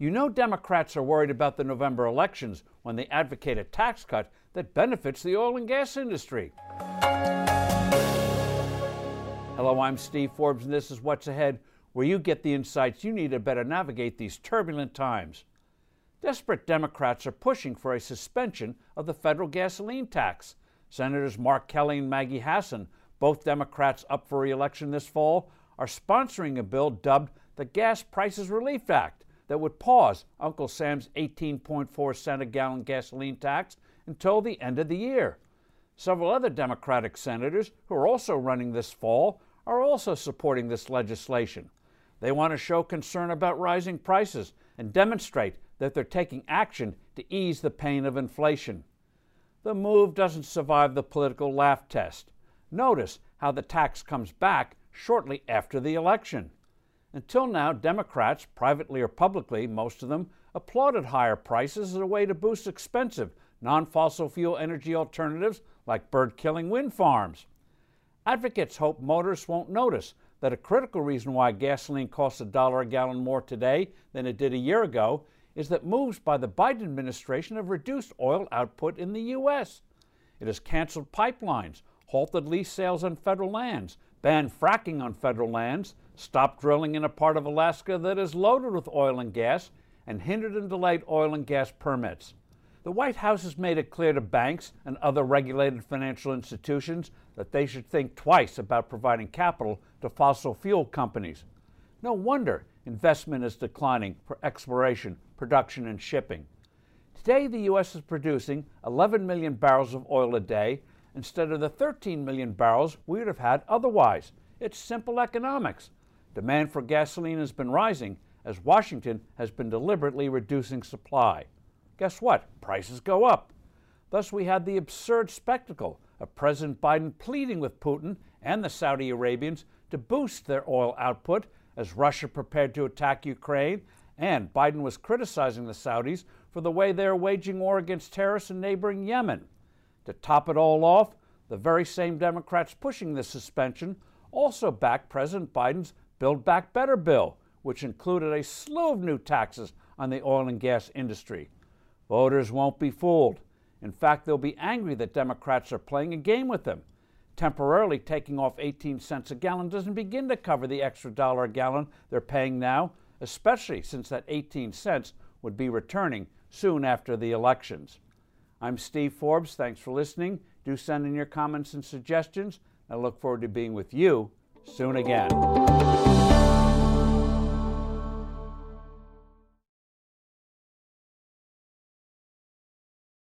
You know Democrats are worried about the November elections when they advocate a tax cut that benefits the oil and gas industry. Hello, I'm Steve Forbes, and this is What's Ahead, where you get the insights you need to better navigate these turbulent times. Desperate Democrats are pushing for a suspension of the federal gasoline tax. Senators Mark Kelly and Maggie Hassan, both Democrats up for re election this fall, are sponsoring a bill dubbed the Gas Prices Relief Act that would pause Uncle Sam's 18.4 cent a gallon gasoline tax until the end of the year. Several other Democratic senators who are also running this fall are also supporting this legislation. They want to show concern about rising prices and demonstrate that they're taking action to ease the pain of inflation. The move doesn't survive the political laugh test. Notice how the tax comes back shortly after the election. Until now, Democrats, privately or publicly, most of them, applauded higher prices as a way to boost expensive, non fossil fuel energy alternatives like bird killing wind farms. Advocates hope motorists won't notice that a critical reason why gasoline costs a dollar a gallon more today than it did a year ago is that moves by the Biden administration have reduced oil output in the U.S. It has canceled pipelines, halted lease sales on federal lands, banned fracking on federal lands, stop drilling in a part of Alaska that is loaded with oil and gas, and hindered and delayed oil and gas permits. The White House has made it clear to banks and other regulated financial institutions that they should think twice about providing capital to fossil fuel companies. No wonder investment is declining for exploration, production, and shipping. Today, the U.S. is producing 11 million barrels of oil a day instead of the 13 million barrels we would have had otherwise. It's simple economics. Demand for gasoline has been rising as Washington has been deliberately reducing supply. Guess what? Prices go up. Thus, we had the absurd spectacle of President Biden pleading with Putin and the Saudi Arabians to boost their oil output as Russia prepared to attack Ukraine, and Biden was criticizing the Saudis for the way they are waging war against terrorists in neighboring Yemen. To top it all off, the very same Democrats pushing this suspension also backed President Biden's Build Back Better bill, which included a slew of new taxes on the oil and gas industry. Voters won't be fooled. In fact, they'll be angry that Democrats are playing a game with them. Temporarily taking off 18 cents a gallon doesn't begin to cover the extra dollar a gallon they're paying now, especially since that 18 cents would be returning soon after the elections. I'm Steve Forbes. Thanks for listening. Do send in your comments and suggestions. I look forward to being with you soon again.